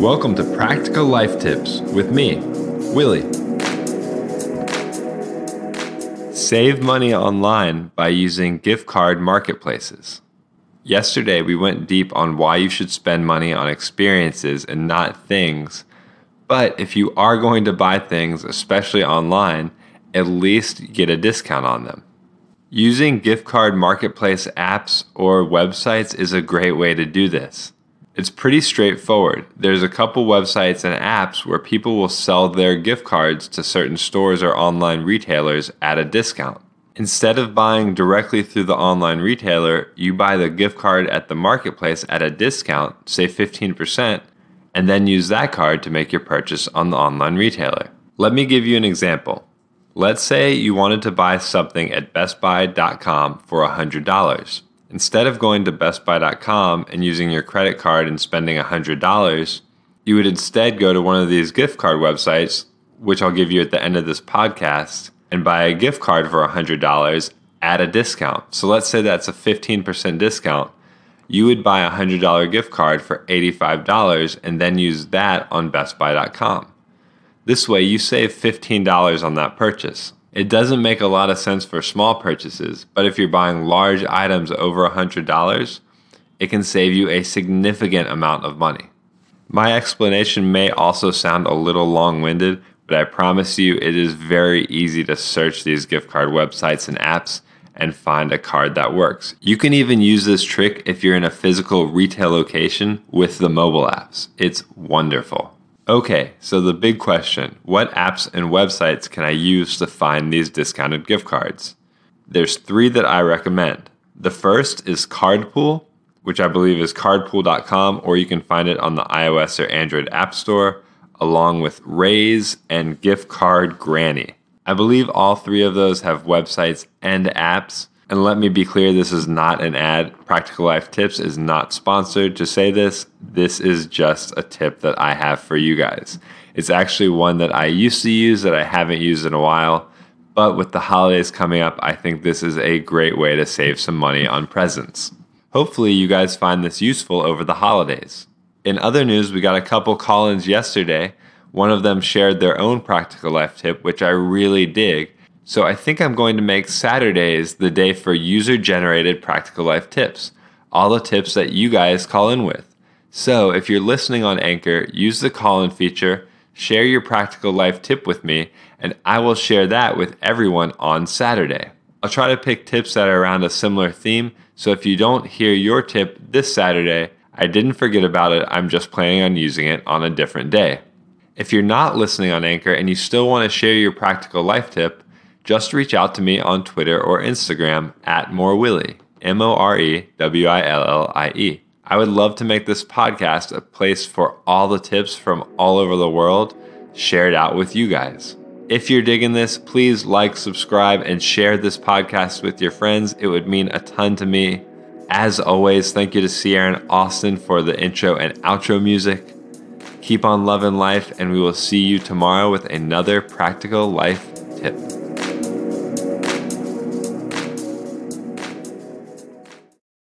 Welcome to Practical Life Tips with me, Willie. Save money online by using gift card marketplaces. Yesterday, we went deep on why you should spend money on experiences and not things. But if you are going to buy things, especially online, at least get a discount on them. Using gift card marketplace apps or websites is a great way to do this. It's pretty straightforward. There's a couple websites and apps where people will sell their gift cards to certain stores or online retailers at a discount. Instead of buying directly through the online retailer, you buy the gift card at the marketplace at a discount, say 15%, and then use that card to make your purchase on the online retailer. Let me give you an example. Let's say you wanted to buy something at bestbuy.com for $100. Instead of going to bestbuy.com and using your credit card and spending $100, you would instead go to one of these gift card websites, which I'll give you at the end of this podcast, and buy a gift card for $100 at a discount. So let's say that's a 15% discount. You would buy a $100 gift card for $85 and then use that on bestbuy.com. This way, you save $15 on that purchase. It doesn't make a lot of sense for small purchases, but if you're buying large items over $100, it can save you a significant amount of money. My explanation may also sound a little long winded, but I promise you it is very easy to search these gift card websites and apps and find a card that works. You can even use this trick if you're in a physical retail location with the mobile apps. It's wonderful. Okay, so the big question what apps and websites can I use to find these discounted gift cards? There's three that I recommend. The first is Cardpool, which I believe is cardpool.com, or you can find it on the iOS or Android App Store, along with Raise and Gift Card Granny. I believe all three of those have websites and apps and let me be clear this is not an ad. Practical Life Tips is not sponsored to say this. This is just a tip that I have for you guys. It's actually one that I used to use that I haven't used in a while. But with the holidays coming up, I think this is a great way to save some money on presents. Hopefully, you guys find this useful over the holidays. In other news, we got a couple call ins yesterday. One of them shared their own practical life tip, which I really dig. So I think I'm going to make Saturdays the day for user generated practical life tips, all the tips that you guys call in with. So if you're listening on Anchor, use the call in feature, share your practical life tip with me, and I will share that with everyone on Saturday. I'll try to pick tips that are around a similar theme, so if you don't hear your tip this Saturday, I didn't forget about it, I'm just planning on using it on a different day. If you're not listening on Anchor and you still want to share your practical life tip, just reach out to me on Twitter or Instagram at morewillie, M O R E W I L L I E. I would love to make this podcast a place for all the tips from all over the world shared out with you guys. If you're digging this, please like, subscribe, and share this podcast with your friends. It would mean a ton to me. As always, thank you to Sierra and Austin for the intro and outro music. Keep on loving life, and we will see you tomorrow with another practical life